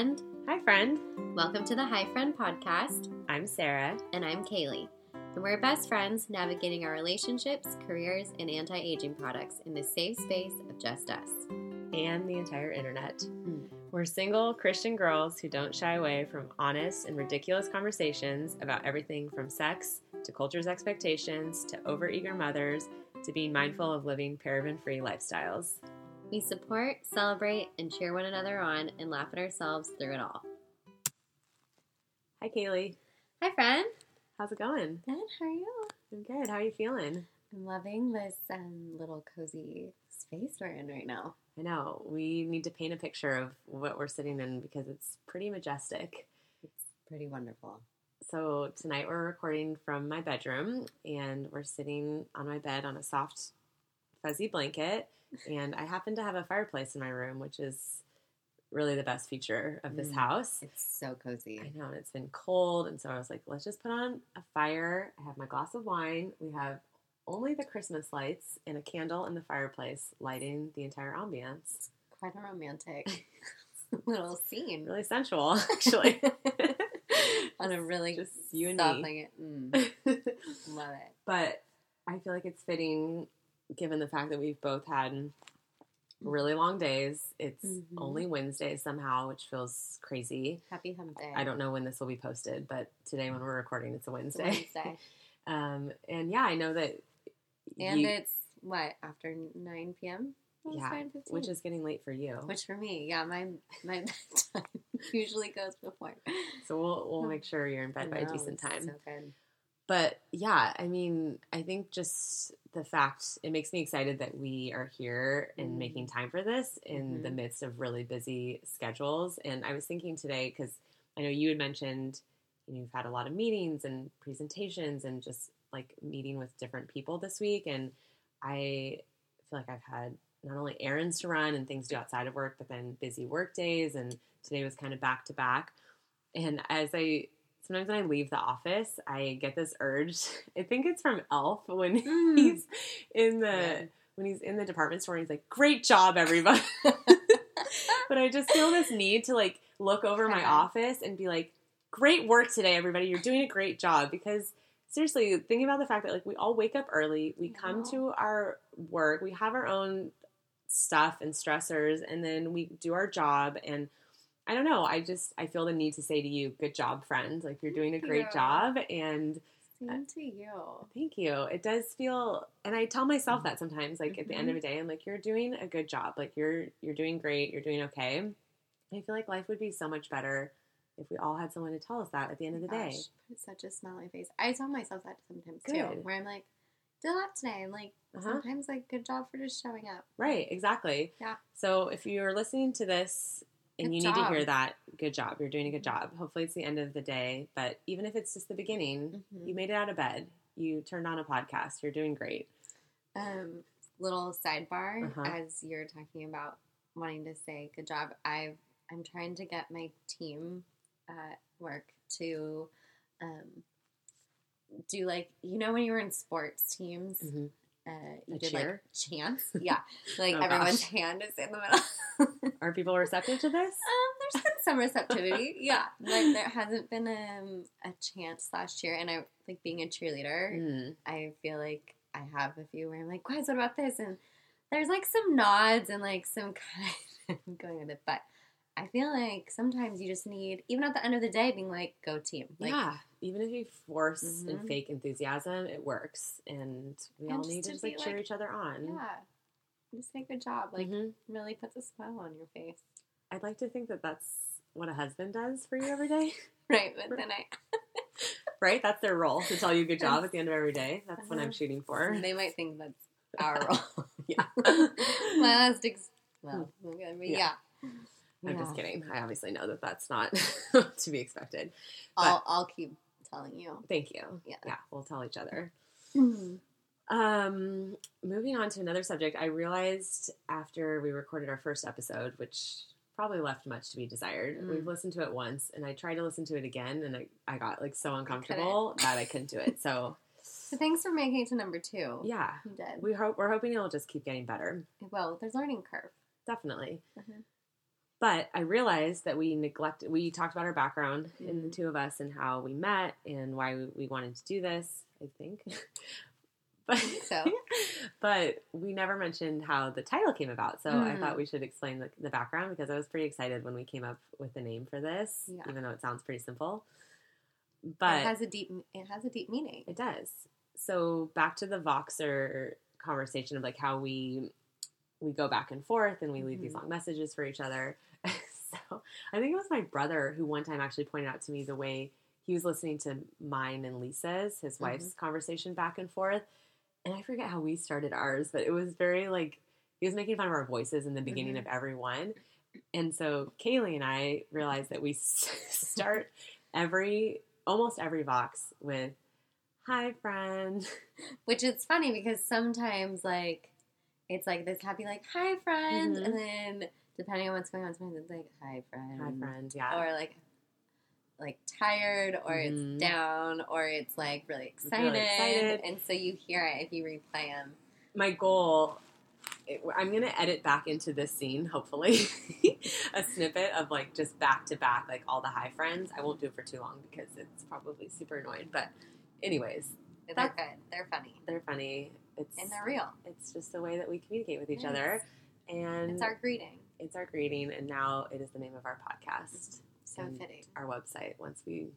friend. Hi, friend. Welcome to the Hi Friend podcast. I'm Sarah. And I'm Kaylee. And we're best friends navigating our relationships, careers, and anti aging products in the safe space of just us. And the entire internet. Mm. We're single Christian girls who don't shy away from honest and ridiculous conversations about everything from sex to culture's expectations to overeager mothers to being mindful of living paraben free lifestyles. We support, celebrate, and cheer one another on and laugh at ourselves through it all. Hi, Kaylee. Hi, friend. How's it going? Good. How are you? I'm good. How are you feeling? I'm loving this um, little cozy space we're in right now. I know. We need to paint a picture of what we're sitting in because it's pretty majestic. It's pretty wonderful. So, tonight we're recording from my bedroom and we're sitting on my bed on a soft, fuzzy blanket. And I happen to have a fireplace in my room, which is really the best feature of this Mm. house. It's so cozy. I know, and it's been cold. And so I was like, let's just put on a fire. I have my glass of wine. We have only the Christmas lights and a candle in the fireplace lighting the entire ambience. Quite a romantic little scene. Really sensual, actually. On a really just you and me. blanket. Mm, love it. but I feel like it's fitting given the fact that we've both had really long days. It's Mhm. only Wednesday somehow, which feels crazy. Happy hump day. I don't know when this will be posted, but today when we're recording, it's a Wednesday. Wednesday. Um, and yeah, I know that. And you- it's what after nine p.m. Well, yeah, 9:15. which is getting late for you. which for me, yeah, my my bedtime usually goes before. so we'll we'll make sure you're in bed by a decent time. So good. But yeah, I mean, I think just the fact it makes me excited that we are here and Mm. making time for this in the Mhm. midst of really busy schedules. And I was thinking today because I know you had mentioned you know, you've had a lot of meetings and presentations and just like meeting with different people this week, and I feel like I've had not only errands to run and things to do outside of work, but then busy work days, and today was kind of back to back. And as I sometimes when I leave the office, I get this urge. I think it's from Elf when Mm. he's in the Yeah. when he's in the department store and he's like, "Great job, everybody." but I just feel this need to like look over my office and be like, "Great work today, everybody. You're doing a great job." Because seriously, thinking about the fact that like we all wake up early, we come to our work, we have our own stuff and stressors, and then we do our job and I don't know. I just I feel the need to say to you, "Good job, friend. Like you're doing a great you. job." And Same to you. Thank you. It does feel, and I tell myself that sometimes, like at the end of the day, I'm like, you're doing a good job. Like you're you're doing great. You're doing okay. I feel like life would be so much better if we all had someone to tell us that at the end of the day. Gosh, put such a smiley face. I tell myself that sometimes too, where I'm like, did a lot today, and like Uh-huh. sometimes like good job for just showing up. Right. Exactly. Yeah. So if you're listening to this and Good you need to hear that, good job. You're doing a good job. Hopefully it's the end of the day, but even if it's just the beginning, Mhm. you made it out of bed. You turned on a podcast. You're doing great. Um, little sidebar Uh-huh. as you're talking about wanting to say good job. I I'm trying to get my team at work to um, do like you know when you were in sports teams. Mhm. Uh, you A did cheer? like chants, yeah. Like Oh, everyone's gosh. hand is in the middle. Aren't people receptive to this? Um, there's been some receptivity, yeah, like there hasn't been um, a chance last year. And I like being a cheerleader. Mm. I feel like I have a few where I'm like, guys, what about this? And there's like some nods and like some kind of going with it. But I feel like sometimes you just need, even at the end of the day, being like, go team. Like, yeah, even if you force and Mhm. fake enthusiasm, it works, and we And all need to just like cheer like- each other on. yeah. Just say good job. Like, Mhm. really puts a smile on your face. I'd like to think that that's what a husband does for you every day, Right. But then I, right? That's their role to tell you good job at the end of every day. That's what I'm Uh-huh. shooting for. they might think that's our role. Yeah. My last ex- well, okay, but Yeah. yeah. I'm Yeah. just kidding. I obviously know that that's not to be expected. I'll, I'll keep telling you. Thank you. Yeah. yeah, we'll tell each other. Um, moving on to another subject, I realized after we recorded our first episode, which probably left much to be desired. Mm. We've listened to it once, and I tried to listen to it again, and I, I got like so uncomfortable that I couldn't do it. So So thanks for making it to number two. yeah, You did. we hope we're hoping it'll just keep getting better. Well, there's learning curve. Definitely. Mhm. But I realized that we neglected, we talked about our background in the Mhm. two of us and how we met and why we, we wanted to do this, I think. but, so. but we never mentioned how the title came about. So I Mhm. thought we should explain the, the background because I was pretty excited when we came up with the name for this, Yeah. even though it sounds pretty simple. But it has a deep it has a deep meaning. it does. So back to the Voxer conversation of like how we we go back and forth and we leave these Mhm. long messages for each other. so I think it was my brother who one time actually pointed out to me the way he was listening to mine and Lisa's, his wife's conversation back and forth. And I forget how we started ours, but it was very like he was making fun of our voices in the beginning Mhm. of every one. And so Kaylee and I realized that we start every almost every Vox with "Hi, friend." Which is funny because sometimes like it's like this happy like hi friend Mhm. and then depending on what's going on sometimes it's like hi friend. Hi, friend. Yeah. Or like like tired or Mhm. it's down or it's like really excited. Really excited. And so you hear it if you replay them. my goal it- i'm going to edit back into this scene hopefully a snippet of like just back to back like all the hi friends i won't do it for too long because it's probably super annoying but anyways They're good. They're funny. they're funny it's And they're real. it's just the way that we communicate with each Yes. other and It's our greeting. It's our greeting and now it is the name of our podcast So fitting. our website once we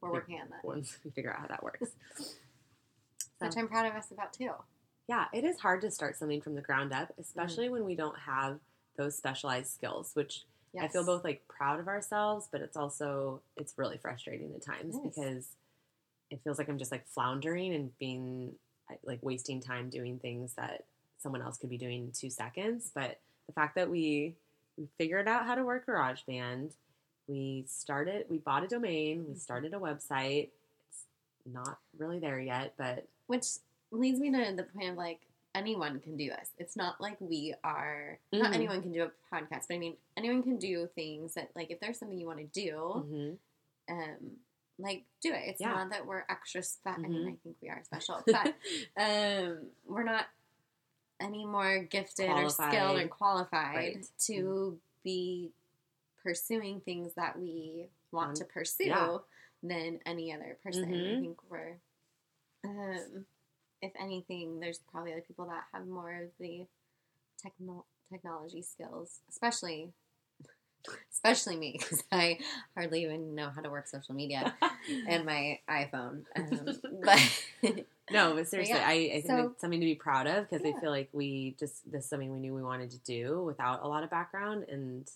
We're working on that. once we figure out how that works Which I'm proud of us about too. Yeah, it is hard to start something from the ground up, especially Mm. when we don't have those specialized skills, which I feel both like proud of ourselves, but it's also it's really frustrating at times because it feels like I'm just like floundering and being like wasting time doing things that someone else could be doing in two seconds. But the fact that we we figured out how to work GarageBand, we started, we bought a domain, Mm-hmm. we started a website. It's not really there yet, but Which leads me to the point of like anyone can do this. It's not like we are not Mhm. anyone can do a podcast, but I mean anyone can do things that like if there's something you want to do, mhm. um, like do it. It's Yeah. not that we're extra special. I mean, Mhm. I think we are special, but um, we're not any more gifted or skilled or Qualified. qualified Right. to be pursuing things that we want Um, to pursue yeah. than any other person. I Mhm. think we're, um, if anything, there's probably other people that have more of the techno- technology skills, especially. Especially me, because I hardly even know how to work social media and my iPhone. Um, but No, but seriously, yeah, I, I think so- it's something to be proud of because Yeah. I feel like we just this is something we knew we wanted to do without a lot of background, and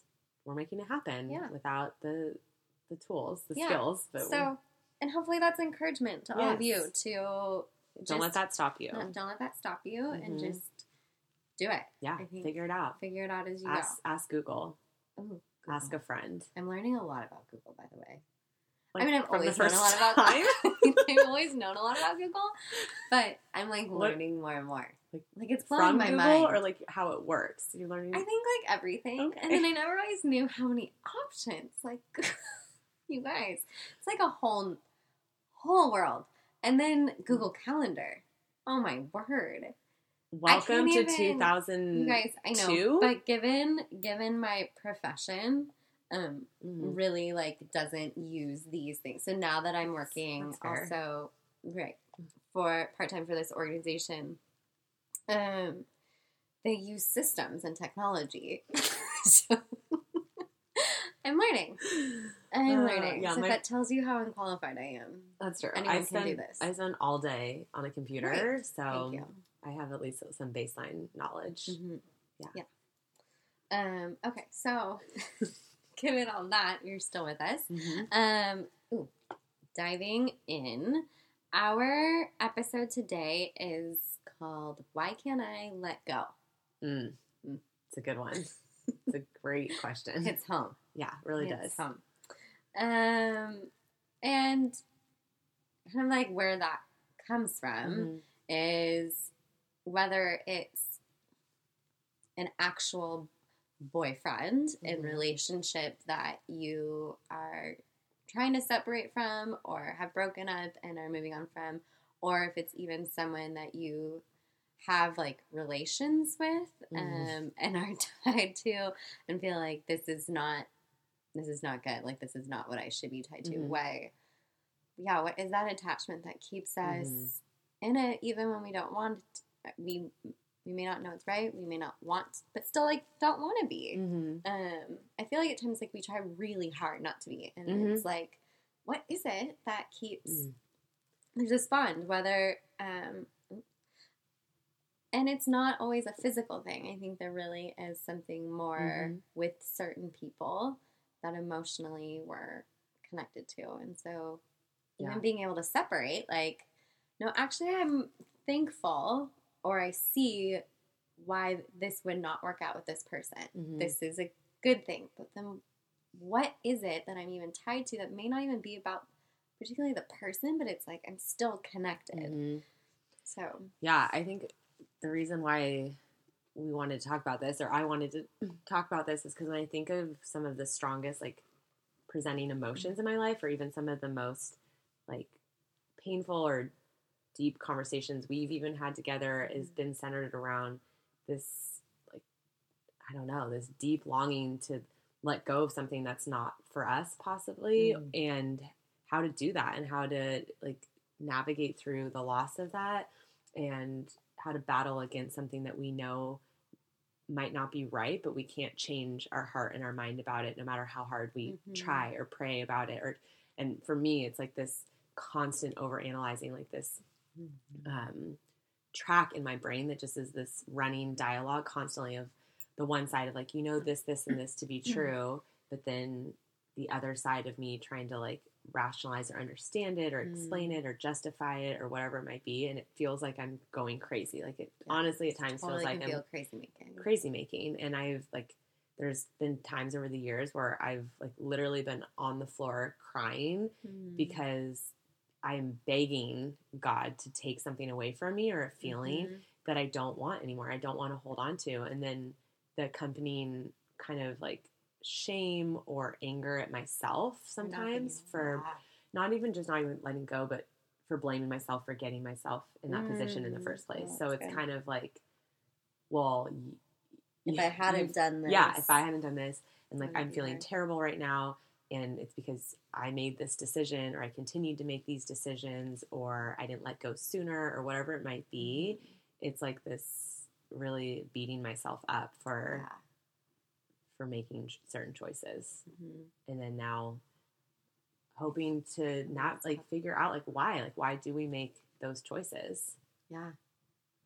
we're making it happen Yeah. without the the tools, the skills. But so, and hopefully that's encouragement to all of you to we- don't let that stop you. Don't, don't let that stop you and Mhm. just do it. yeah, figure it out. Figure it out as you Ask ask Google. go. Ooh, Ask a friend. I'm learning a lot about Google, by the way. I mean, I've always known a lot about? I've always known a lot about Google, but I'm like What- learning more and more. Like, Like it's blowing from my Google mind. or like how it works. You're learning. I think like everything, Okay. and then I never always knew how many options. Like you guys, it's like a whole whole world. And then Google Calendar. Oh my word! Welcome to even- 2002. You guys, I know, but given given my profession, um, Mhm. really like doesn't use these things. So now that I'm working also right for part time for this organization, um, they use systems and technology. so I'm learning. I'm Uh, learning. yeah, so my- that tells you how unqualified I am. That's true. Anyone I can spend do this. I spend all day on a computer, Right. so. I have at least some baseline knowledge. Mhm. Yeah. Yeah. Um, okay, so given all that, you're still with us. Mhm. Um, ooh, diving in. Our episode today is called "Why Can't I Let Go?" Mm. Mm. It's a good one. It's a great question. It's home. yeah, it really It's does. home. Um, and kind of like where that comes from Mhm. is whether it's an actual boyfriend in Mhm. relationship that you are trying to separate from or have broken up and are moving on from or if it's even someone that you have like relations with um, Mhm. and are tied to and feel like this is not this is not good like this is not what i should be tied to Mhm. why yeah what is that attachment that keeps us Mhm. in it even when we don't want it we we may not know it's right we may not want but still like don't want to be Mm-hmm. um i feel like at times like we try really hard not to be and Mhm. it's like what is it that keeps Mm. there's this bond whether um and it's not always a physical thing i think there really is something more Mhm. with certain people that emotionally we're connected to and so even being able to separate like no actually i'm thankful or i see why this would not work out with this person Mhm. this is a good thing but then what is it that i'm even tied to that may not even be about particularly the person but it's like i'm still connected Mhm. so Yeah, I think the reason why we wanted to talk about this, or I wanted to talk about this, is because when I think of some of the strongest, like, presenting emotions in my life, or even some of the most, like, painful or deep conversations we've even had together, has been centered around this, like, I don't know, this deep longing to let go of something that's not for us, possibly, Mm. and how to do that, and how to, like, navigate through the loss of that and how to battle against something that we know might not be right, but we can't change our heart and our mind about it no matter how hard we Mhm. try or pray about it. Or and for me, it's like this constant over analyzing, like this um, track in my brain that just is this running dialogue constantly of the one side of like you know this, this, and this to be true, but then the other side of me trying to like rationalize or understand it or explain Mm. it or justify it or whatever it might be and it feels like i'm going crazy like it Yeah, honestly at times totally feels like i'm feel crazy making crazy making and i've like there's been times over the years where i've like literally been on the floor crying Mhm. because i'm begging god to take something away from me or a feeling Mhm. that i don't want anymore i don't want to hold on to and then the accompanying kind of like shame or anger at myself sometimes for yeah. not even just not even letting go, but for blaming myself for getting myself in that position in the Mm, first place. so it's good. kind of like, well, if i hadn't done this yeah, if I hadn't done this, and like I'm feeling terrible right now, and it's because I made this decision, or I continued to make these decisions, or I didn't let go sooner, or whatever it might be. It's like this really beating myself up for yeah. for making certain choices Mhm. and then now hoping to not like figure out like why like why do we make those choices yeah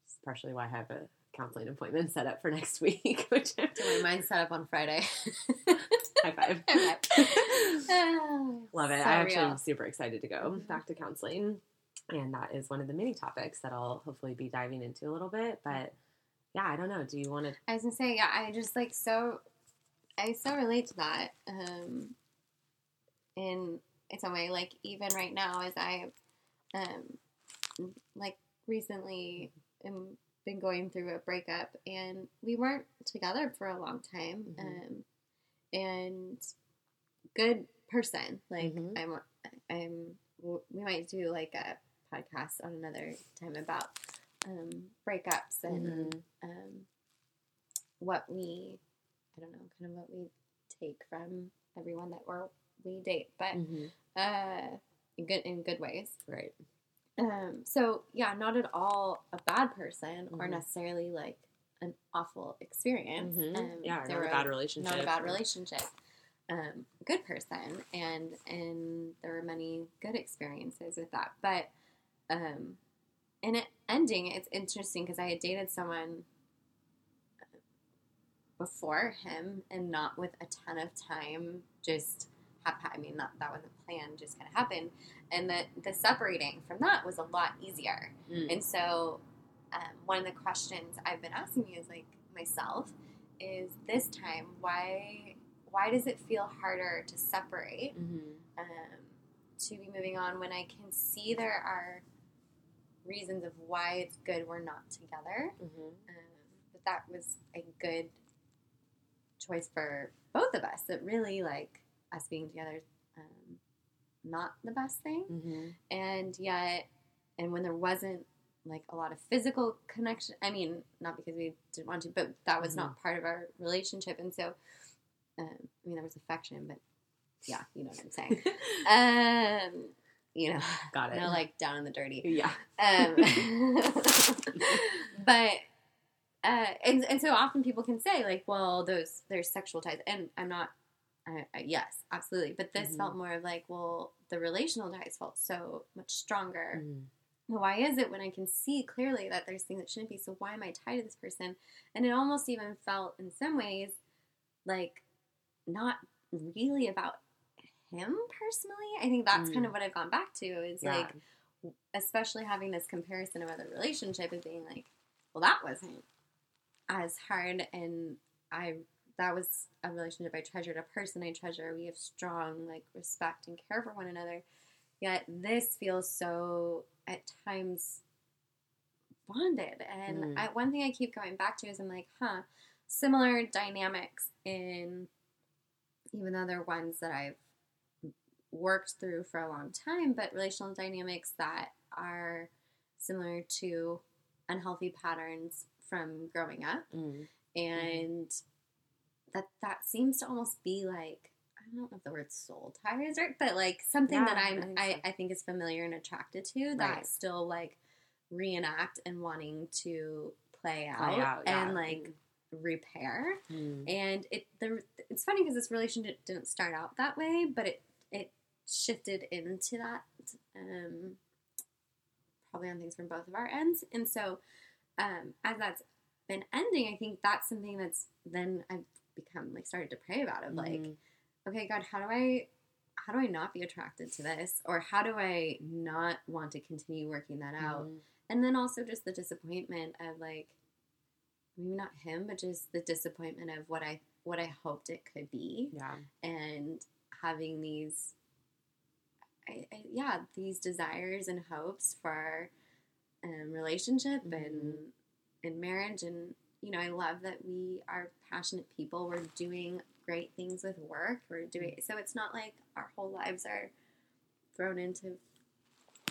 it's partially why i have a counseling appointment set up for next week which so my mind's set up on friday high five High five. love it So i actually real. am super excited to go Mhm. back to counseling and that is one of the many topics that i'll hopefully be diving into a little bit but yeah i don't know do you want to I was gonna say, yeah, I just like so, I so relate to that. Um, in in some way, like even right now, as I, um, like recently, am been going through a breakup, and we weren't together for a long time. Mhm. Um, and good person. Like Mhm. I'm, I'm. We might do like a podcast on another time about um, breakups and Mhm. um, what we, I don't know, kind of what we take from everyone that we're we date, but Mhm. uh, in good in good ways. right Um, so yeah, not at all a bad person or Mhm. necessarily like an awful experience. Mhm. Um, yeah not a were bad relationship not a bad relationship. Um, good person, and and there were many good experiences with that. But um, in it ending, it's interesting because I had dated someone before him, and not with a ton of time. Just I mean, not that wasn't planned, just kind of happened, and that the separating from that was a lot easier. Mm. And so, um, one of the questions I've been asking me is like myself is this time why why does it feel harder to separate Mhm. um, to be moving on when I can see there are reasons of why it's good we're not together. Mhm. Um, but that was a good choice for both of us. That really like us being together, um, not the best thing Mhm. and yet and when there wasn't like a lot of physical connection. I mean, not because we didn't want to, but that was not part of our relationship. And so, um, I mean, there was affection, but yeah, you know what I'm saying. um, you know, Got it. no, like down in the dirty. yeah. Um, but uh, and and so often people can say like, well, those there's sexual ties, and I'm not. I, I, yes, absolutely. But this Mhm. felt more of like, well, the relational ties felt so much stronger. Mhm. Why is it when I can see clearly that there's things that shouldn't be? So why am I tied to this person? And it almost even felt in some ways like not really about him personally. I think that's kind Mm. of what I've gone back to is Yeah. like especially having this comparison of other relationship and being like, well, that wasn't as hard, and I that was a relationship I treasured, a person I treasure. We have strong like respect and care for one another. Yet this feels so at times bonded, and Mm. I, one thing I keep going back to is I'm like, huh, similar dynamics in even though they're ones that I've worked through for a long time, but relational dynamics that are similar to unhealthy patterns from growing up. Mm. And that that seems to almost be like I don't know if the word soul ties right, but like something Yeah, that I I'm think I, so. I think is familiar and attracted to that Right. still like reenact and wanting to play out, Play out, yeah. and like repair. Mm. And it the it's funny because this relationship didn't start out that way, but it it shifted into that um, probably on things from both of our ends. And so um, as that's been ending, I think that's something that's then I've become like started to pray about of like, Mhm. Okay, God, how do I how do I not be attracted to this, or how do I not want to continue working that out? Mhm. And then also just the disappointment of like maybe not him, but just the disappointment of what I what I hoped it could be, Yeah. and having these, I, I, yeah, these desires and hopes for um, relationship and and marriage, and you know, I love that we are passionate people. We're doing great things with work. We're doing so. It's not like our whole lives are thrown into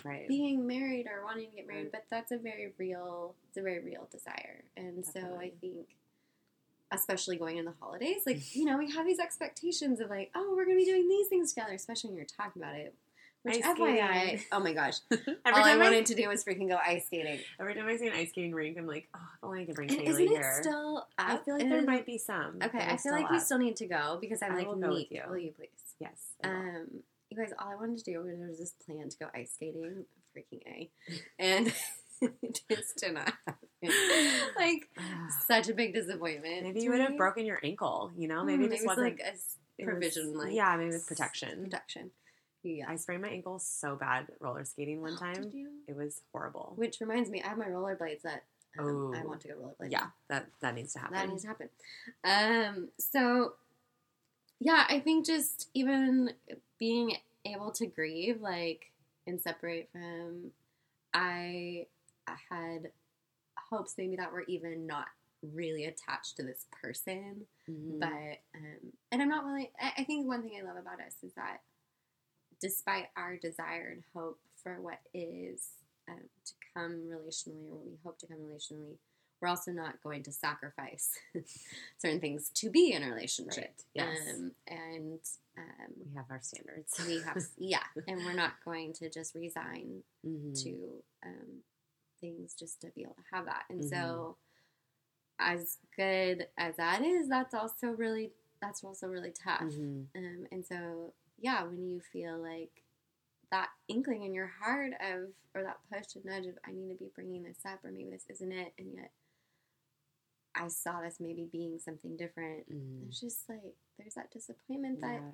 Right. being married or wanting to get married, Right. but that's a very real, it's a very real desire. And so I think, especially going in the holidays, like, you know, we have these expectations of like, oh, we're going to be doing these things together, especially when you're talking about it. Which Ice FYI, skating. oh my gosh, every all I time I, wanted to do was freaking go ice skating. every time I see an ice skating rink, I'm like, oh, if only I could bring And Kaylee isn't here. it still up? I feel like there might be some. Okay, I feel like we still need to go because I'm I like, will go with you. Will you please? Yes. Um, you guys, all I wanted to do was there was this plan to go ice skating, freaking a, and it just did not happen. Like such a big disappointment. maybe you would have broken your ankle. You know, maybe Mm, it just was wasn't like a it was- provision, like yeah, maybe with protection. Protection. Yeah. I sprained my ankle so bad roller skating one time. Did you? It was horrible. Which reminds me, I have my rollerblades that um, I Oh. want to go rollerblading. yeah, that that needs to happen. That needs to happen. Um, so yeah, I think just even being able to grieve, like, and separate from, I had hopes maybe that were even not really attached to this person, Mhm. but um, and I'm not really. I, I think one thing I love about us is that despite our desire and hope for what is um, to come relationally, or what we hope to come relationally, we're also not going to sacrifice certain things to be in a relationship. Right. Yes. Um, and um, we have our standards. we have, yeah, and we're not going to just resign Mhm. to um, things just to be able to have that. And Mhm. so, as good as that is, that's also really that's also really tough. Mhm. Um, and so, yeah, when you feel like that inkling in your heart of, or that push and nudge of, I need to be bringing this up, or maybe this isn't it, and yet I saw this maybe being something different. Mhm. There's just like there's that disappointment that Yeah.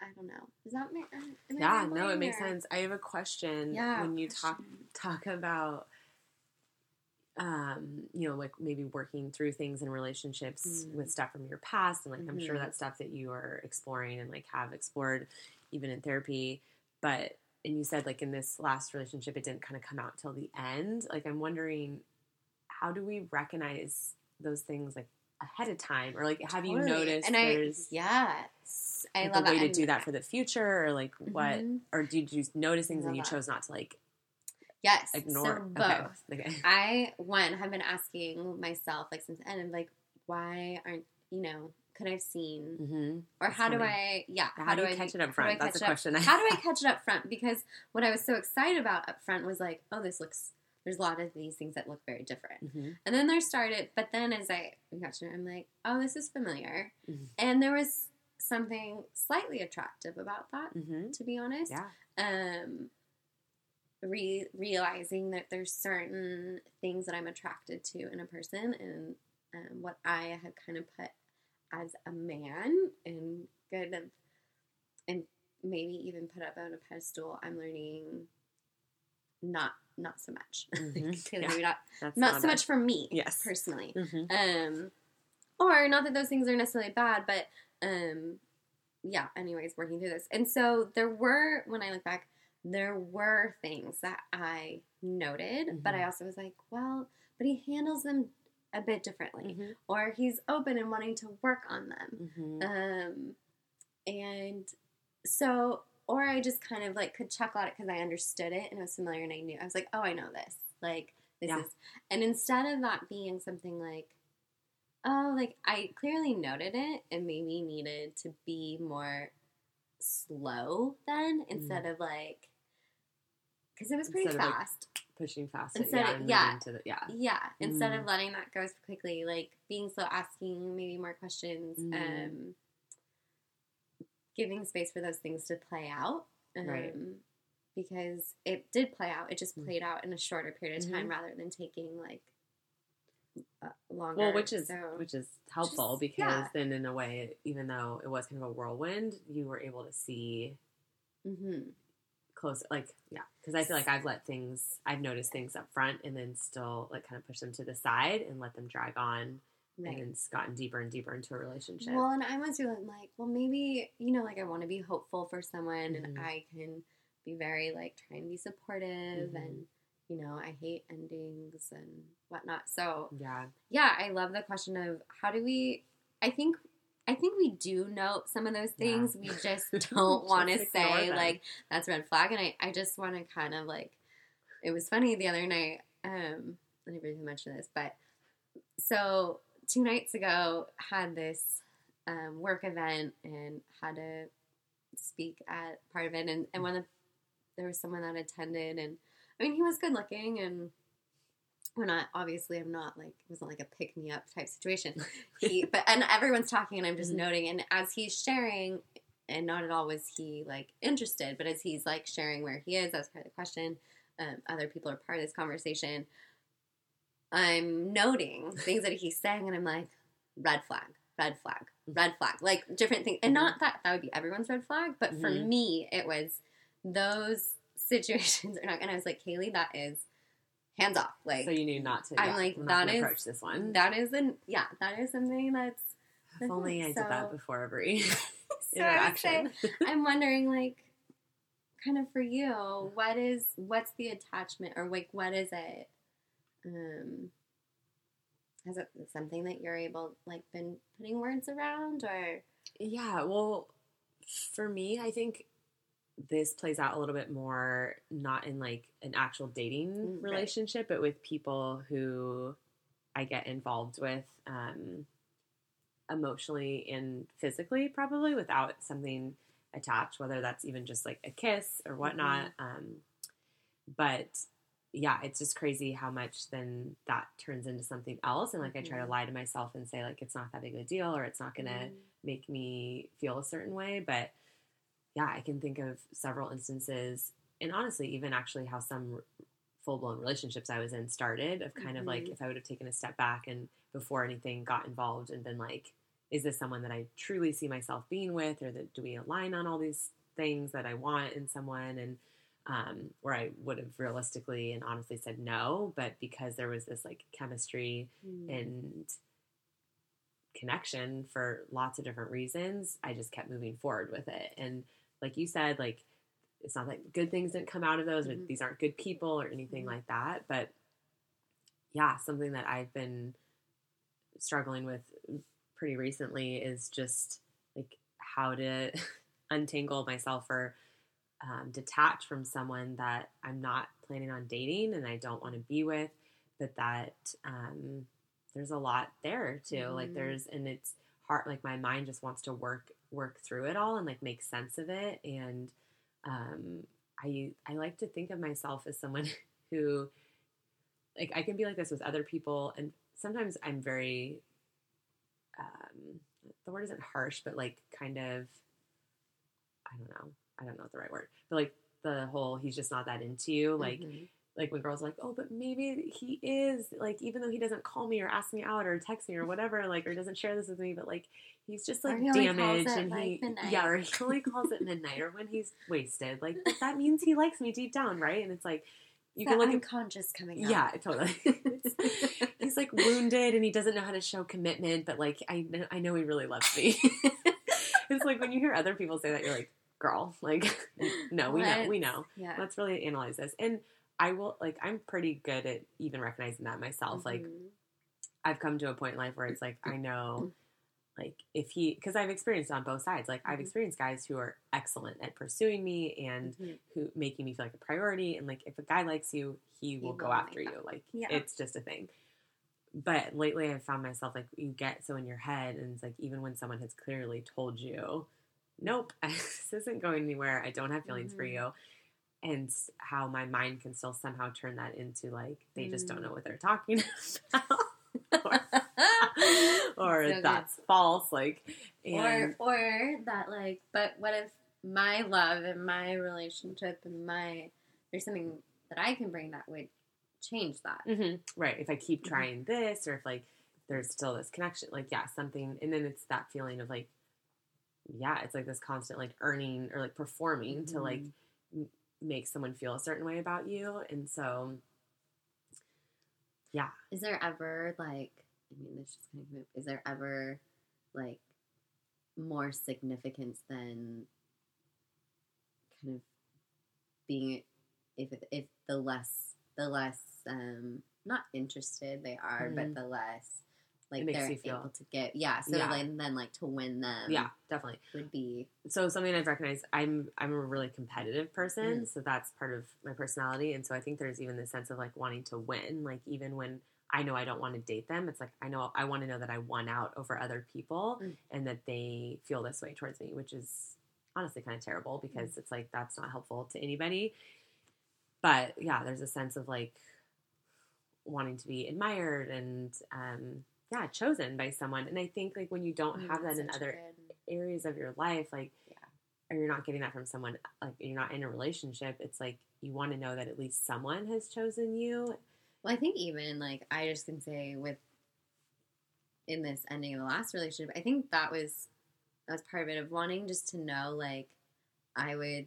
I don't know. Does that make? uh, Yeah, no, it makes or- sense. I have a question. Yeah. when you talk talk about um, you know, like maybe working through things in relationships Mm. with stuff from your past and like I'm sure that stuff that you are exploring and like have explored even in therapy. But and you said like in this last relationship it didn't kind of come out till the end. Like I'm wondering how do we recognize those things like ahead of time or like have you noticed And I yes, I like, love a way that. to do that for the future or like what Mhm. or did you notice things and you chose not to like Yes. ignore So both. Okay. I one have been asking myself like since the end, like, why aren't you know? Could I've seen Mm-hmm. or That's how do. I? Yeah. How, do I you catch it up how do front? I That's a catch it up- question. I How do I catch it up front? Because what I was so excited about up front was like, oh, this looks. There's a lot of these things that look very different. hmm And then there started, but then as I got to know, I'm like, oh, this is familiar. Mhm. And there was something slightly attractive about that, hmm to be honest. Yeah. Um, re- realizing that there's certain things that I'm attracted to in a person, and um, what I had kind of put as a man and kind of, and maybe even put up on a pedestal, I'm learning not not so much. Mhm. Maybe Yeah. not That's not so much for me Yes. personally Mhm. um or not that those things are necessarily bad but um yeah anyways working through this and so there were when i look back there were things that i noted but i Mhm. also was like well but he handles them a bit differently Mhm. or he's open and wanting to work on them Mhm. um and so or i just kind of like could chuckle at it because i understood it and it was familiar and i knew i was like oh i know this like this Yeah. is and instead of that being something like oh like i clearly noted it and maybe needed to be more slow then instead of like because it was pretty Instead of, like, fast Pushing fast. Instead yeah. of- yeah. To the, yeah. yeah instead Mm. of letting that go so quickly like being slow asking maybe more questions Mm. um giving space for those things to play out um Right. because it did play out it just Mm. played out in a shorter period of time Mhm. rather than taking like uh, longer Well, which is so which is helpful Just- because yeah. then, in a way, even though it was kind of a whirlwind, you were able to see mhm. close. Like, yeah, because I feel like I've let things, I've noticed things up front, and then still like kind of push them to the side and let them drag on, right and it's gotten deeper and deeper into a relationship. Well, and I was feeling like, well, maybe you know, like I want to be hopeful for someone, and Mhm. I can be very like trying to be supportive, Mhm. and you know, I hate endings and whatnot. So yeah, yeah, I love the question of how do we? I think. I think we do know some of those Yeah. things. We just don't want to say them. like that's red flag. And I, I just want to kind of like. It was funny the other night. Um, I didn't really mention this, but so two nights ago had this um, work event and had to speak at part of it, and, and one of there was someone that attended, and I mean he was good looking, and we're not obviously I'm not like it wasn't like a pick me up type situation. He but and everyone's talking, and I'm just Mhm. noting, and as he's sharing. And not at all was he like interested, but as he's like sharing where he is, that's part of the question. Um, other people are part of this conversation. I'm noting things that he's saying, and I'm like, red flag, red flag, red flag, like different things. And not that that would be everyone's red flag, but for Mhm. me, it was those situations are not. And I was like, Kaylee, that is hands off. Like so you knew not to. I'm yeah, like, I'm that is approach this one. That is an yeah, that is something that's. if only I did that before every So I would say, interaction. I'm wondering, like, kind of for you, what is what's the attachment, or like, what is it? Um, has it something that you're able, like, been putting words around, or Yeah, well, for me, I think this plays out a little bit more not in like an actual dating Mm, right. relationship, but with people who I get involved with um, emotionally and physically, probably without something attached, whether that's even just like a kiss or whatnot. Um, but yeah, it's just crazy how much then that turns into something else. And like I try to Mhm. lie to myself and say, like, it's not that big of a deal or it's not going to Mm, make me feel a certain way. But yeah, I can think of several instances, and honestly, even actually how some full blown relationships I was in started of kind of like Mhm. if I would have taken a step back and before anything got involved and been like, is this someone that I truly see myself being with, or that do we align on all these things that I want in someone? And um, where I would have realistically and honestly said no, but because there was this like chemistry mm, and connection for lots of different reasons, I just kept moving forward with it. And like you said, like it's not that good things didn't come out of those, or Mhm. these aren't good people or anything Mhm. like that. But yeah, something that I've been struggling with pretty recently is just like how to untangle myself or um, detach from someone that I'm not planning on dating and I don't want to be with, but that um, there's a lot there too. Mm-hmm. Like there's, and it's Like my mind just wants to work work through it all and like make sense of it. And um, I I like to think of myself as someone who, like, I can be like this with other people, and sometimes I'm very. Um, the word isn't harsh, but like kind of. I don't know. I don't know the right word, but like the whole he's just not that into you. Like mm-hmm like when girls are like, oh, but maybe he is like, even though he doesn't call me or ask me out or text me or whatever, like, or doesn't share this with me, but like, he's just like damaged and like he, midnight. yeah, or he only calls at midnight or when he's wasted. Like that means he likes me deep down, right? And it's like you that can look unconscious at, coming out. Yeah, totally. he's like wounded and he doesn't know how to show commitment, but like I I know he really loves me. it's like when you hear other people say that, you're like, girl, like no, we know, we know. Yeah. Let's really analyze this and I will like I'm pretty good at even recognizing that myself. Mm-hmm. Like I've come to a point in life where it's like I know like if he because I've experienced on both sides. Like mm-hmm. I've experienced guys who are excellent at pursuing me and mm-hmm. who making me feel like a priority and like if a guy likes you, he, he will, go after you. Like yeah. it's just a thing. But lately I've found myself like you get so in your head and it's like even when someone has clearly told you, Nope, this isn't going anywhere. I don't have feelings for mm-hmm. you and how my mind can still somehow turn that into like they just don't know mm. what they're talking about or, or so that's good. false like and, or or that like but what if my love and my relationship and my there's something that I can bring that would change that mm-hmm. right if I keep mm-hmm. trying mm-hmm. this or if like there's still this connection like yeah something and then it's that feeling of like yeah it's like this constant like earning or like performing mm-hmm. to like mm-hmm make someone feel a certain way about you. And so, yeah. Is there ever like, I mean, this just kind of, is there ever like more significance than kind of being, if, if the less, the less, um, not interested they are, mm-hmm. but the less like they're able to get yeah so yeah. Like, then like to win them yeah definitely would be so something i've recognized i'm i'm a really competitive person mm. so that's part of my personality and so i think there's even the sense of like wanting to win like even when i know i don't want to date them it's like i know i want to know that i won out over other people mm. and that they feel this way towards me which is honestly kind of terrible because mm. it's like that's not helpful to anybody but yeah there's a sense of like wanting to be admired and um yeah chosen by someone and i think like when you don't mm, have that in other good... areas of your life like yeah. or you're not getting that from someone like you're not in a relationship it's like you want to know that at least someone has chosen you well i think even like i just can say with in this ending of the last relationship i think that was that was part of it of wanting just to know like i would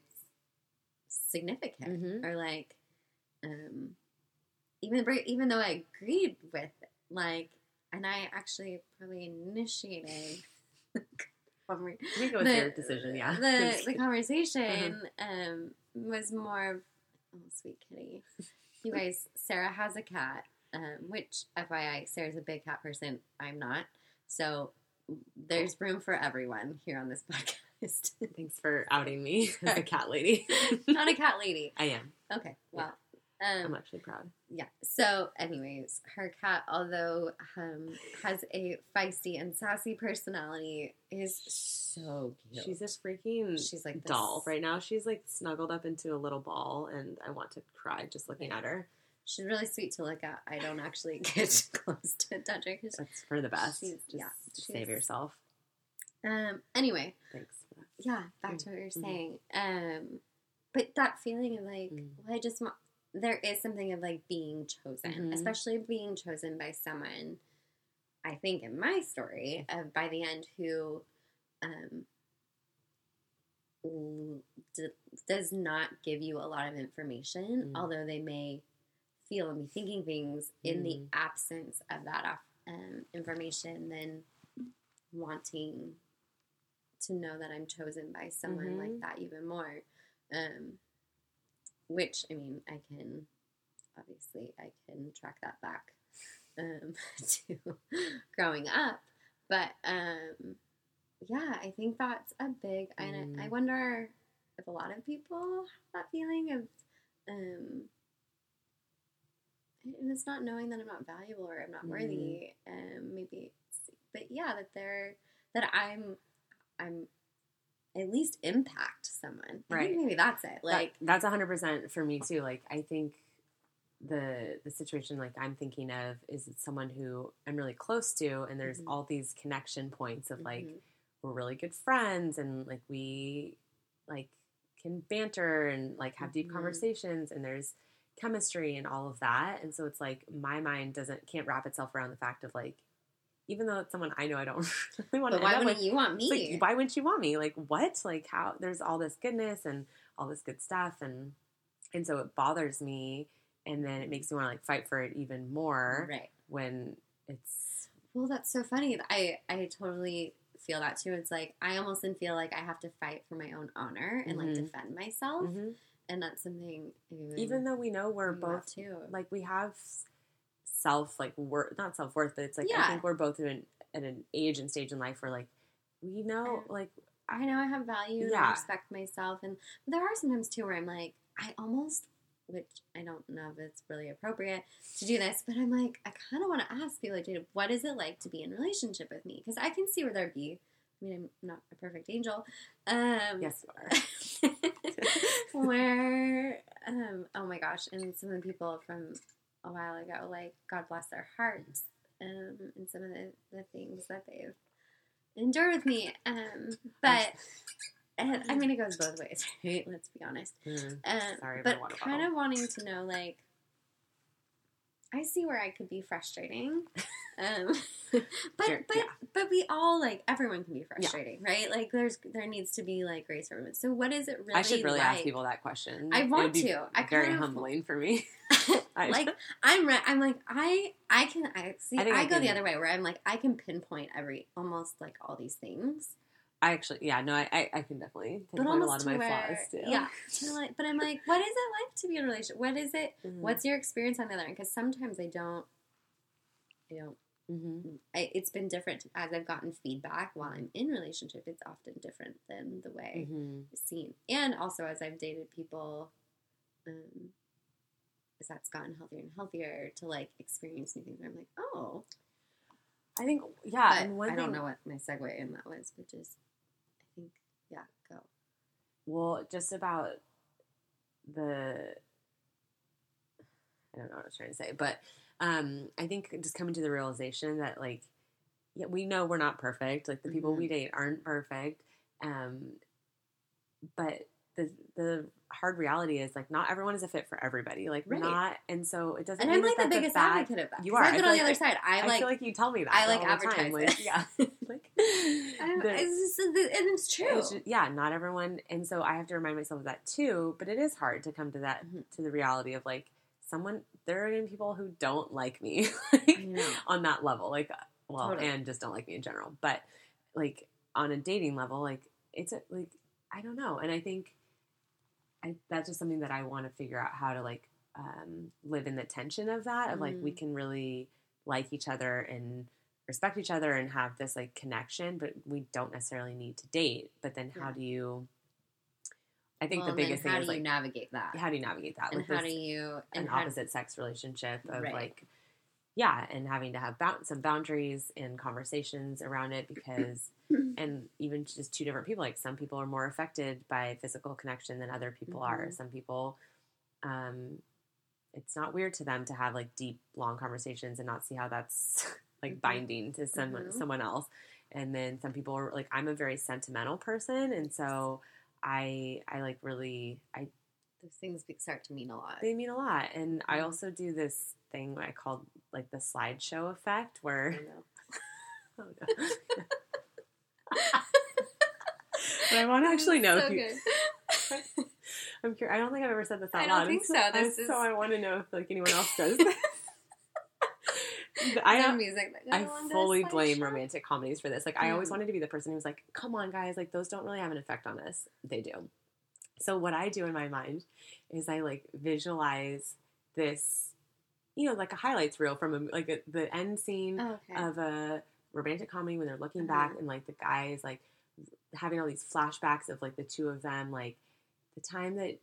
significant mm-hmm. or like um even even though i agreed with like and I actually probably initiated. we go with the, your decision, yeah. The the conversation uh-huh. um, was more of oh sweet kitty. You guys, Sarah has a cat, um, which FYI, Sarah's a big cat person. I'm not, so there's room for everyone here on this podcast. Thanks for outing me as a cat lady. not a cat lady. I am. Okay, well, um, I'm actually proud. Yeah. So, anyways, her cat, although um, has a feisty and sassy personality, is so cute. She's a freaking she's like doll right now. She's like snuggled up into a little ball, and I want to cry just looking yeah. at her. She's really sweet to look at. I don't actually get close to touching her. That's for the best. She's, just, yeah, just save yourself. Um. Anyway. Thanks. Yeah. Back to what you're mm-hmm. saying. Um. But that feeling of like, mm. well, I just want there is something of like being chosen, mm-hmm. especially being chosen by someone. I think in my story of by the end who um, d- does not give you a lot of information, mm-hmm. although they may feel and be thinking things in mm-hmm. the absence of that um, information, then wanting to know that I'm chosen by someone like mm-hmm. that even more. Um, which I mean, I can obviously I can track that back um, to growing up, but um, yeah, I think that's a big. Mm. I, I wonder if a lot of people have that feeling of um and it's not knowing that I'm not valuable or I'm not worthy. Um, maybe, but yeah, that they're that I'm I'm at least impact someone. I Right. maybe that's it. Like, that, that's hundred percent for me too. Like I think the the situation like I'm thinking of is someone who I'm really close to, and there's Mhm. all these connection points of like mhm. we're really good friends, and like we like can banter and like have deep Mhm. conversations, and there's chemistry and all of that. And so it's like my mind doesn't can't wrap itself around the fact of like even though it's someone I know I don't really want but to why wouldn't with, you want me? like, why wouldn't you want me? Like, what? Like, how? There's all this goodness and all this good stuff, and and so it bothers me, and then it makes me want to like fight for it even more right. when it's Well, that's so funny. I I totally feel that too. It's like I almost then feel like I have to fight for my own honor and like Mhm. defend myself, Mhm. and that's something even, even though we know we're both too. like we have self like worth, not self worth, but it's like I think we're both in at an age and stage in life where like we know I- like I know I have value and I respect myself, and there are sometimes too where I'm like, I almost, which I don't know if it's really appropriate to do this, but I'm like, I kind of want to ask people, like, dude, what is it like to be in relationship with me? Because I can see where there'd be. I mean, I'm not a perfect angel. Um, yes, you are. where, um, oh my gosh, and some of the people from a while ago, like, God bless their hearts, um, and some of the, the things that they've endured with me. Um, but, and I mean, it goes both ways, right? Let's be honest. Mm. Um, Sorry, but kind of wanting to know, like, I see where I could be frustrating. Um, but Sure, but yeah. but we all like everyone can be frustrating, right? Like there's there needs to be like grace for everyone. So what is it really? I should really like? ask people that question. I want be to. I very kind of- humbling for me. I- like I'm re- I'm like I I can I see I I, go the other way where I'm like I can pinpoint every almost like all these things, I actually, yeah, no, I, I, I can definitely pinpoint a lot of my where flaws too. yeah, like, but I'm like, what is it like to be in a relationship? What is it? Mhm. What's your experience on the other end? Because sometimes I don't, I don't. Mhm. I, it's been different as I've gotten feedback while I'm in relationship. It's often different than the way Mhm. it's seen, and also as I've dated people, um, that's gotten healthier and healthier to like experience new things. Where I'm like, oh, I think, yeah, but and one I thing, don't know what my segue in that was, but just I think, yeah, go. well, just about the, I don't know what I was trying to say, but um, I think just coming to the realization that like, yeah, we know we're not perfect. Like the people Mhm. we date aren't perfect, um, but the the hard reality is like not everyone is a fit for everybody. Like Right. not, and so it doesn't. And I'm like that the biggest bad- advocate of that. You are. I feel on the like- other side. I I, like. feel like you tell me that. I, like, all the time. advertise Like, yeah, like the- it's just, and it's true. it's ju- yeah, not everyone, and so I have to remind myself of that too. But it is hard to come to that Mhm. to the reality of like someone. There are people who don't like me like, on that level, like well, Totally. and just don't like me in general. But like on a dating level, like it's a, like I don't know, and I think I, that's just something that I want to figure out how to like um, live in the tension of that. Of like we Mm. can really like each other and respect each other and have this like connection, but we don't necessarily need to date. But then how Yeah. do you? I think Well, the biggest thing is do you like navigate that? how do you navigate that and with how this, do you an opposite sex relationship of Right. like yeah and having to have bou- some boundaries and conversations around it because and even just two different people like some people are more affected by physical connection than other people are Mhm. some people um it's not weird to them to have like deep long conversations and not see how that's like Mhm. binding to someone Mhm. someone else and then some people are like i'm a very sentimental person and so i i like really i those things start to mean a lot. they mean a lot. And I Mhm. also do this thing I call like the slideshow effect, where oh, no. but I want to actually know so if you. good. I'm curious. I don't think I've ever said this out loud. I don't loud. think so. I- This is- So I want to know if like anyone else does. I I have music. I goes along to fully blame slideshow. romantic comedies for this. Like I always Mm. wanted to be the person who was like, "Come on, guys! Like those don't really have an effect on us. They do." So what I do in my mind is I like visualize this, you know, like a highlights reel from a, like a, the end scene Oh, okay. of a romantic comedy when they're looking back Uh-huh. and like the guy is like having all these flashbacks of like the two of them like the time that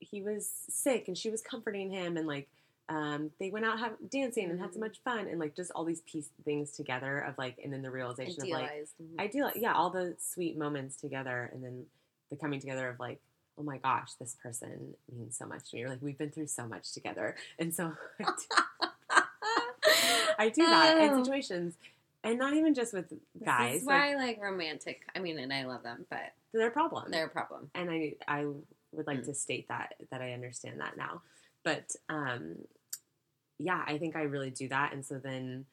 he was sick and she was comforting him and like um, they went out have, dancing and had so Mhm. much fun and like just all these piece things together of like and then the realization of like Idealized. Mhm. ideal yeah all the sweet moments together and then the coming together of like oh my gosh this person means so much to me or like we've been through so much together and so I do, I do that Oh. in situations and not even just with This guys is like why I like romantic. I mean, and I love them, but they're a problem they're a problem. and I I would like Mm. to state that that I understand that now. But um yeah, I think I really do that and so then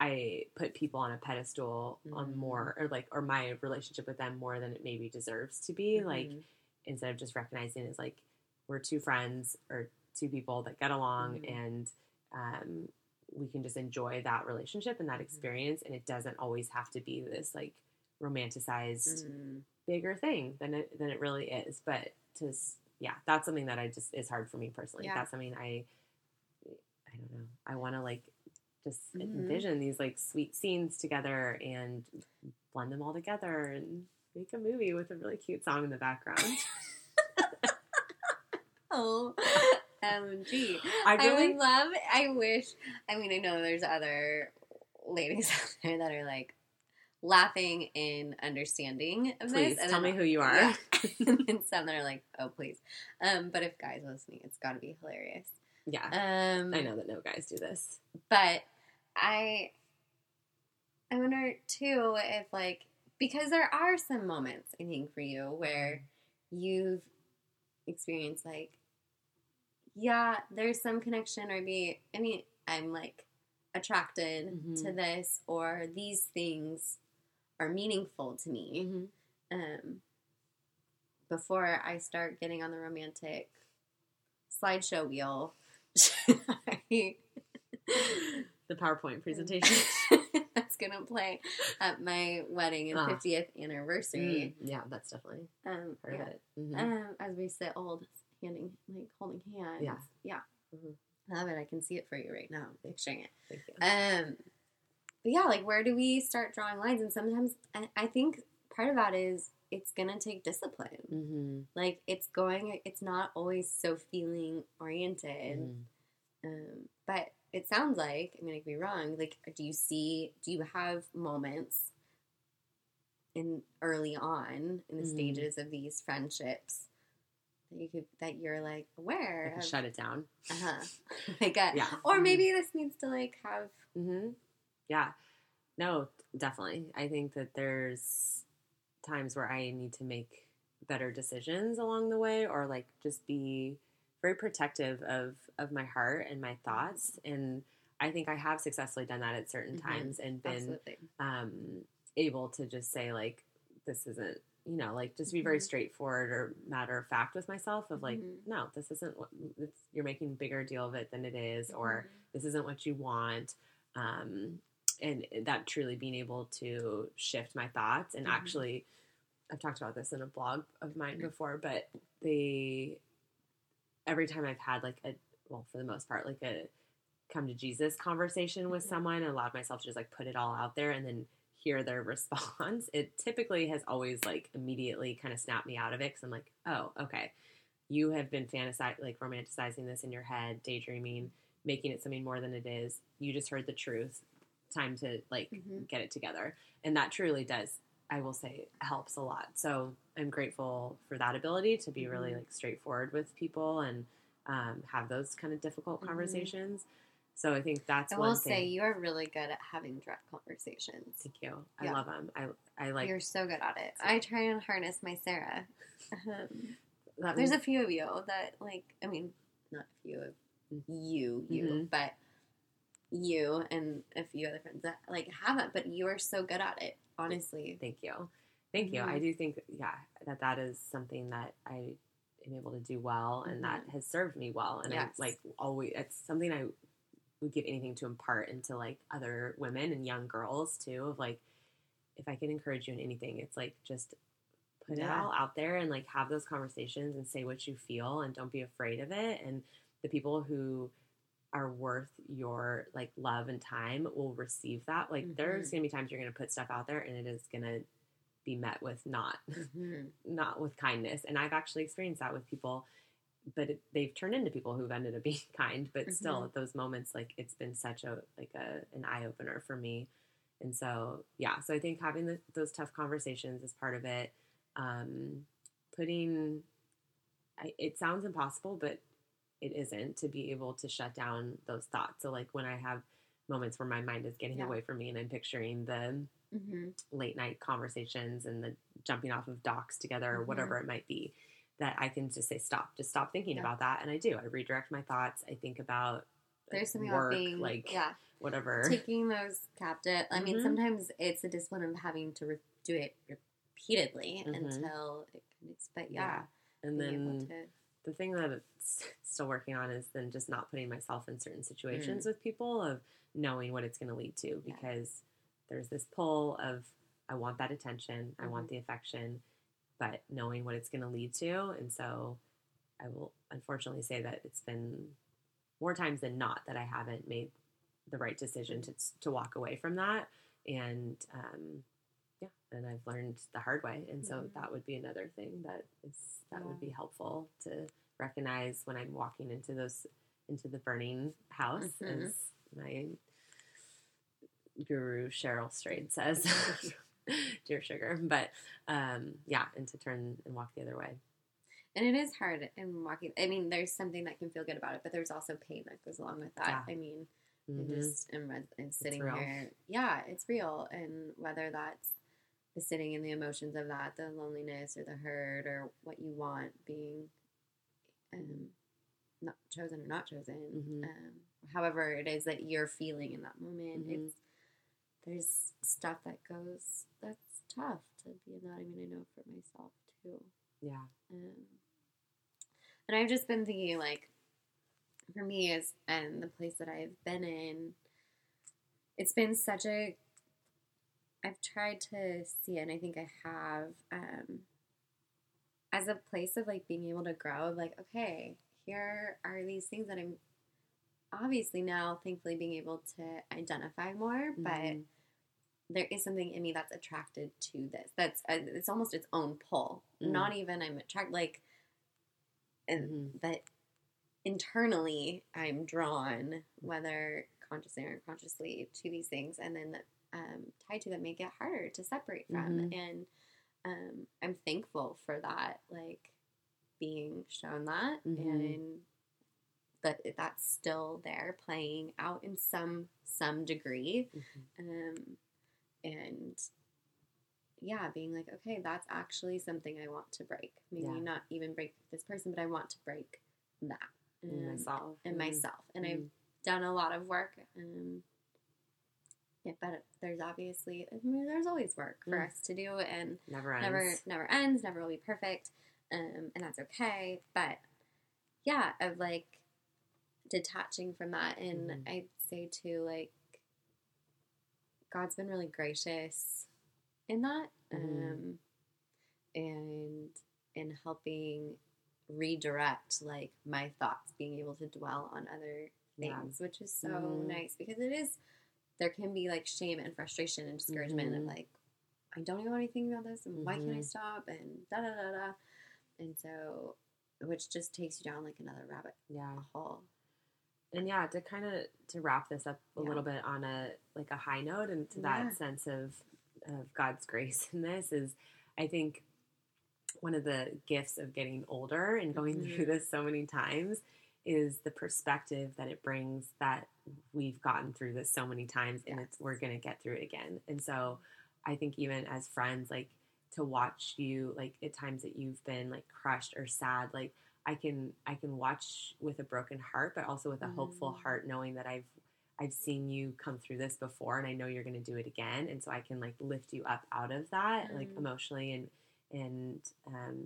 I put people on a pedestal on Mm. more or like or my relationship with them more than it maybe deserves to be like Mhm. Instead of just recognizing as like we're two friends or two people that get along Mhm. and um we can just enjoy that relationship and that experience and it doesn't always have to be this like romanticized Mhm. bigger thing than it than it really is. But to yeah, that's something that I just is hard for me personally. Yeah. That's something I I don't know. I want to like just Mhm. envision these like sweet scenes together and blend them all together and make a movie with a really cute song in the background. OMG. I I really would love, I wish, I mean, I know there's other ladies out there that are like laughing in understanding of please this. and tell me who you are. Yeah. and some that are like, oh, please. Um, but if guys listening, it's got to be hilarious. Yeah. Um, I know that no guys do this. But I, I wonder too if like, because there are some moments, I think, for you where you've experienced like, yeah, there's some connection, or be, I mean, I'm like attracted Mhm. to this, or these things are meaningful to me. Mm-hmm. Um, before I start getting on the romantic slideshow wheel, I- The PowerPoint presentation. that's gonna play at my wedding and Ah. 50th anniversary. Mm, yeah, that's definitely Um, part yeah. of it. Mhm. um, as we sit old, handing like holding hands. Yeah. yeah. Mhm. I love it. I can see it for you right now, picturing it. Thank you. Um, but yeah, like where do we start drawing lines? And sometimes I, think part of that is it's gonna take discipline. mm-hmm. Like it's going, it's not always so feeling oriented. Mm-hmm. Um, but it sounds like, I mean, I could be wrong. Like, do you see, do you have moments in early on in the Mhm. stages of these friendships that you could, that you're like aware of? shut it down. uh-huh. like, a, Yeah. or maybe this needs to like have, Mm-hmm. Yeah. No, definitely. I think that there's times where I need to make better decisions along the way or like just be very protective of of my heart and my thoughts and I think I have successfully done that at certain Mhm. times and been um, able to just say like this isn't you know like just be very Mhm. straightforward or matter of fact with myself of like Mhm. no this isn't what it's, you're making a bigger deal of it than it is or Mhm. this isn't what you want um, and that truly being able to shift my thoughts and Mhm. actually i've talked about this in a blog of mine before but the every time i've had like a well for the most part like a come to jesus conversation with Mhm. someone and allowed myself to just like put it all out there and then hear their response it typically has always like immediately kind of snapped me out of it because i'm like oh okay you have been fantasizing like romanticizing this in your head daydreaming making it something more than it is you just heard the truth time to like Mhm. get it together and that truly does i will say helps a lot so i'm grateful for that ability to be really Mhm. like straightforward with people and um, have those kind of difficult Mhm. conversations so i think that's I one will thing say you are really good at having direct conversations. thank you i Yeah. love them i i like You're so good at it. I try and harness my Sarah. Um, There's a few of you that like I mean, not a few of you, you, Mhm. but you and a few other friends that like haven't, but you are so good at it, honestly. Thank you. Thank you. Mhm. I do think, yeah, that that is something that I am able to do well and that has served me well. And Yes. I like always, it's something I would give anything to impart into like other women and young girls too. Of like, if I can encourage you in anything, it's like just put it all out there and like have those conversations and say what you feel and don't be afraid of it. And the people who are worth your like love and time will receive that. Like there's Mhm. gonna be times you're gonna put stuff out there and it is gonna be met with not Mhm. not with kindness. And I've actually experienced that with people, but it, they've turned into people who've ended up being kind. But still, Mhm. at those moments, like it's been such a like a an eye opener for me. And so, yeah, so I think having the, those tough conversations is part of it. Um, putting, I, it sounds impossible, but it isn't to be able to shut down those thoughts. So, like when I have moments where my mind is getting Yeah. away from me and I'm picturing the Mhm. late night conversations and the jumping off of docks together or Mhm. whatever it might be that I can just say stop, just stop thinking Yeah. about that and I do. I redirect my thoughts. I think about There's something work, about being like yeah whatever. taking those captive. I mean, Mhm. sometimes it's a discipline of having to re- do it repeatedly Mhm. until it connects. But yeah, and then to the thing that it's still working on is then just not putting myself in certain situations Mm. with people of knowing what it's going to lead to Yeah. because there's this pull of I want that attention, I want Mhm. the affection, but knowing what it's going to lead to, and so I will unfortunately say that it's been more times than not that I haven't made the right decision to to walk away from that, and um, yeah, and I've learned the hard way, and so Mhm. that would be another thing that is that would be helpful to recognize when I'm walking into those into the burning house, Mhm. as my guru Cheryl Strayed says, "Dear sugar," but um, yeah, and to turn and walk the other way. and it is hard in walking. I mean, there's something that can feel good about it, but there's also pain that goes along with that. Yeah. I mean, I Mhm. just am and sitting here. Yeah, it's real, and whether that's the sitting in the emotions of that, the loneliness or the hurt or what you want being um, not chosen or not chosen, Mhm. um, however it is that you're feeling in that moment, Mhm. it's there's stuff that goes that's tough to be in that. I mean, I know for myself too. Yeah. Um, and I've just been thinking, like, for me, is and the place that I've been in, it's been such a. I've tried to see it, and I think I have, um, as a place of like being able to grow. Of like, okay, here are these things that I'm obviously now, thankfully, being able to identify more, but Mhm. There is something in me that's attracted to this. That's uh, it's almost its own pull. Mm. Not even I'm attracted like, and that internally I'm drawn, whether consciously or unconsciously, to these things, and then um, tied to that make it harder to separate from. Mhm. And um, I'm thankful for that, like being shown that, Mhm. and that that's still there playing out in some some degree Mhm. um, and yeah, being like, okay, that's actually something I want to break. Maybe Yeah. not even break this person, but I want to break that And myself. and Mhm. myself. And I've Mhm. done a lot of work. Um, yeah, but there's obviously, I mean, there's always work for Mm. us to do, and never ends. never never ends. Never will be perfect, um, and that's okay. But yeah, of like detaching from that, and Mhm. I'd say too, like God's been really gracious in that, Mhm. um, and in helping redirect like my thoughts, being able to dwell on other Yeah. things, which is so Mhm. nice because it is. There can be like shame and frustration and discouragement of Mhm. like I don't know anything about this, and why can't I Mhm. stop? And da da da da. And so, which just takes you down like another rabbit Yeah. hole. And yeah to kind of to wrap this up a Yeah. little bit on a like a high note and to Yeah. that sense of of god's grace in this is i think one of the gifts of getting older and going Mhm. through this so many times is the perspective that it brings that we've gotten through this so many times and it's we're going to get through it again and so i think even as friends like to watch you like at times that you've been like crushed or sad like i can i can watch with a broken heart but also with a hopeful Mm. heart knowing that i've i've seen you come through this before and i know you're going to do it again and so i can like lift you up out of that like Mm. emotionally and and um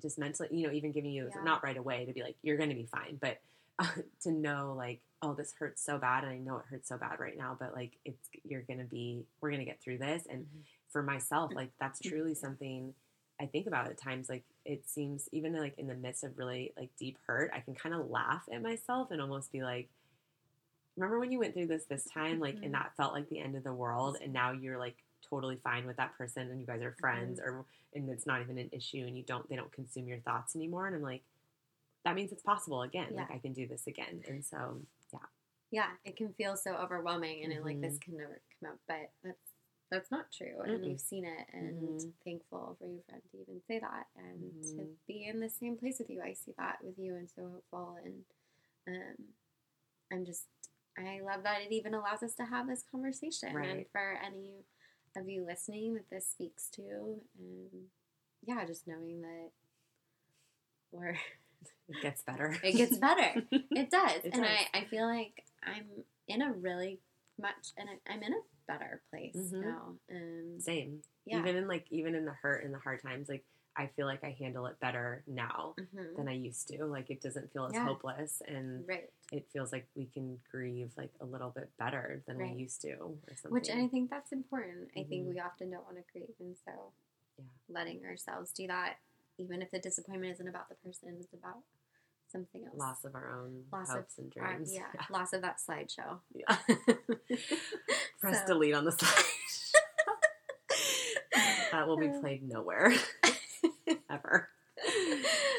just mentally you know even giving you Yeah. not right away to be like you're going to be fine but to know like oh this hurts so bad and i know it hurts so bad right now but like it's you're going to be we're going to get through this and Mhm. For myself like that's truly something i think about at times like it seems even like in the midst of really like deep hurt i can kind of laugh at myself and almost be like remember when you went through this this time like Mhm. and that felt like the end of the world and now you're like totally fine with that person and you guys are friends or and it's not even an issue and you don't they don't consume your thoughts anymore and I'm like that means it's possible again Yeah. like I can do this again and so yeah, yeah it can feel so overwhelming and it, like this Mhm. can never come up but that's that's not true. And Mm-mm. we've seen it, and Mhm. thankful for your friend to even say that and to Mhm. be in the same place with you. I see that with you, and so hopeful. And um, I'm just I love that it even allows us to have this conversation, and for any of you listening that this speaks to, um, yeah, just knowing that we're it gets better it gets better. It does. It and does. I, I feel like I'm in a really much, and I, I'm in a better place Mhm. now. Um, same yeah. even in like even in the hurt and the hard times like I feel like I handle it better now mhm. than I used to like it doesn't feel as Yeah. hopeless and Right. it feels like we can grieve like a little bit better than Right. we used to or something. Which I think that's important. I think Mhm. we often don't want to grieve. And so Yeah. letting ourselves do that, even if the disappointment isn't about the person, it's about something else. loss of our own Loss of hopes and Our- dreams. yeah, loss of that slideshow. Yeah. Press So- delete on the slide. that will be played nowhere ever.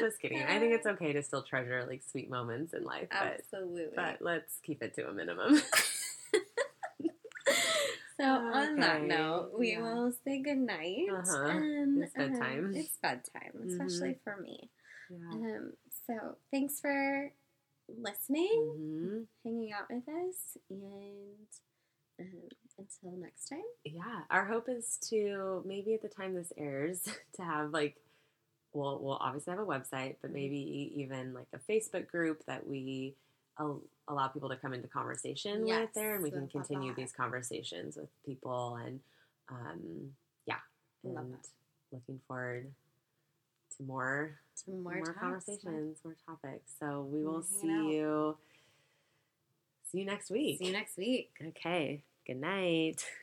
Just kidding. I think it's okay to still treasure like sweet moments in life, but Absolutely. but let's keep it to a minimum. So on that note, we Yeah. will say goodnight. Uh-huh. And, It's bedtime. um, it's bedtime, especially for me. yeah. Um, so thanks for listening, Mhm. hanging out with us, and um, until next time. Yeah, our hope is to maybe at the time this airs to have like we'll we'll obviously have a website, but maybe even like a Facebook group that we al- allow people to come into conversation Yes, with there, and we can continue these conversations with people and um, yeah, and that. looking forward to more To more, more, conversations, more topics. So we will see out. you see you next week. See you next week. Okay. Good night.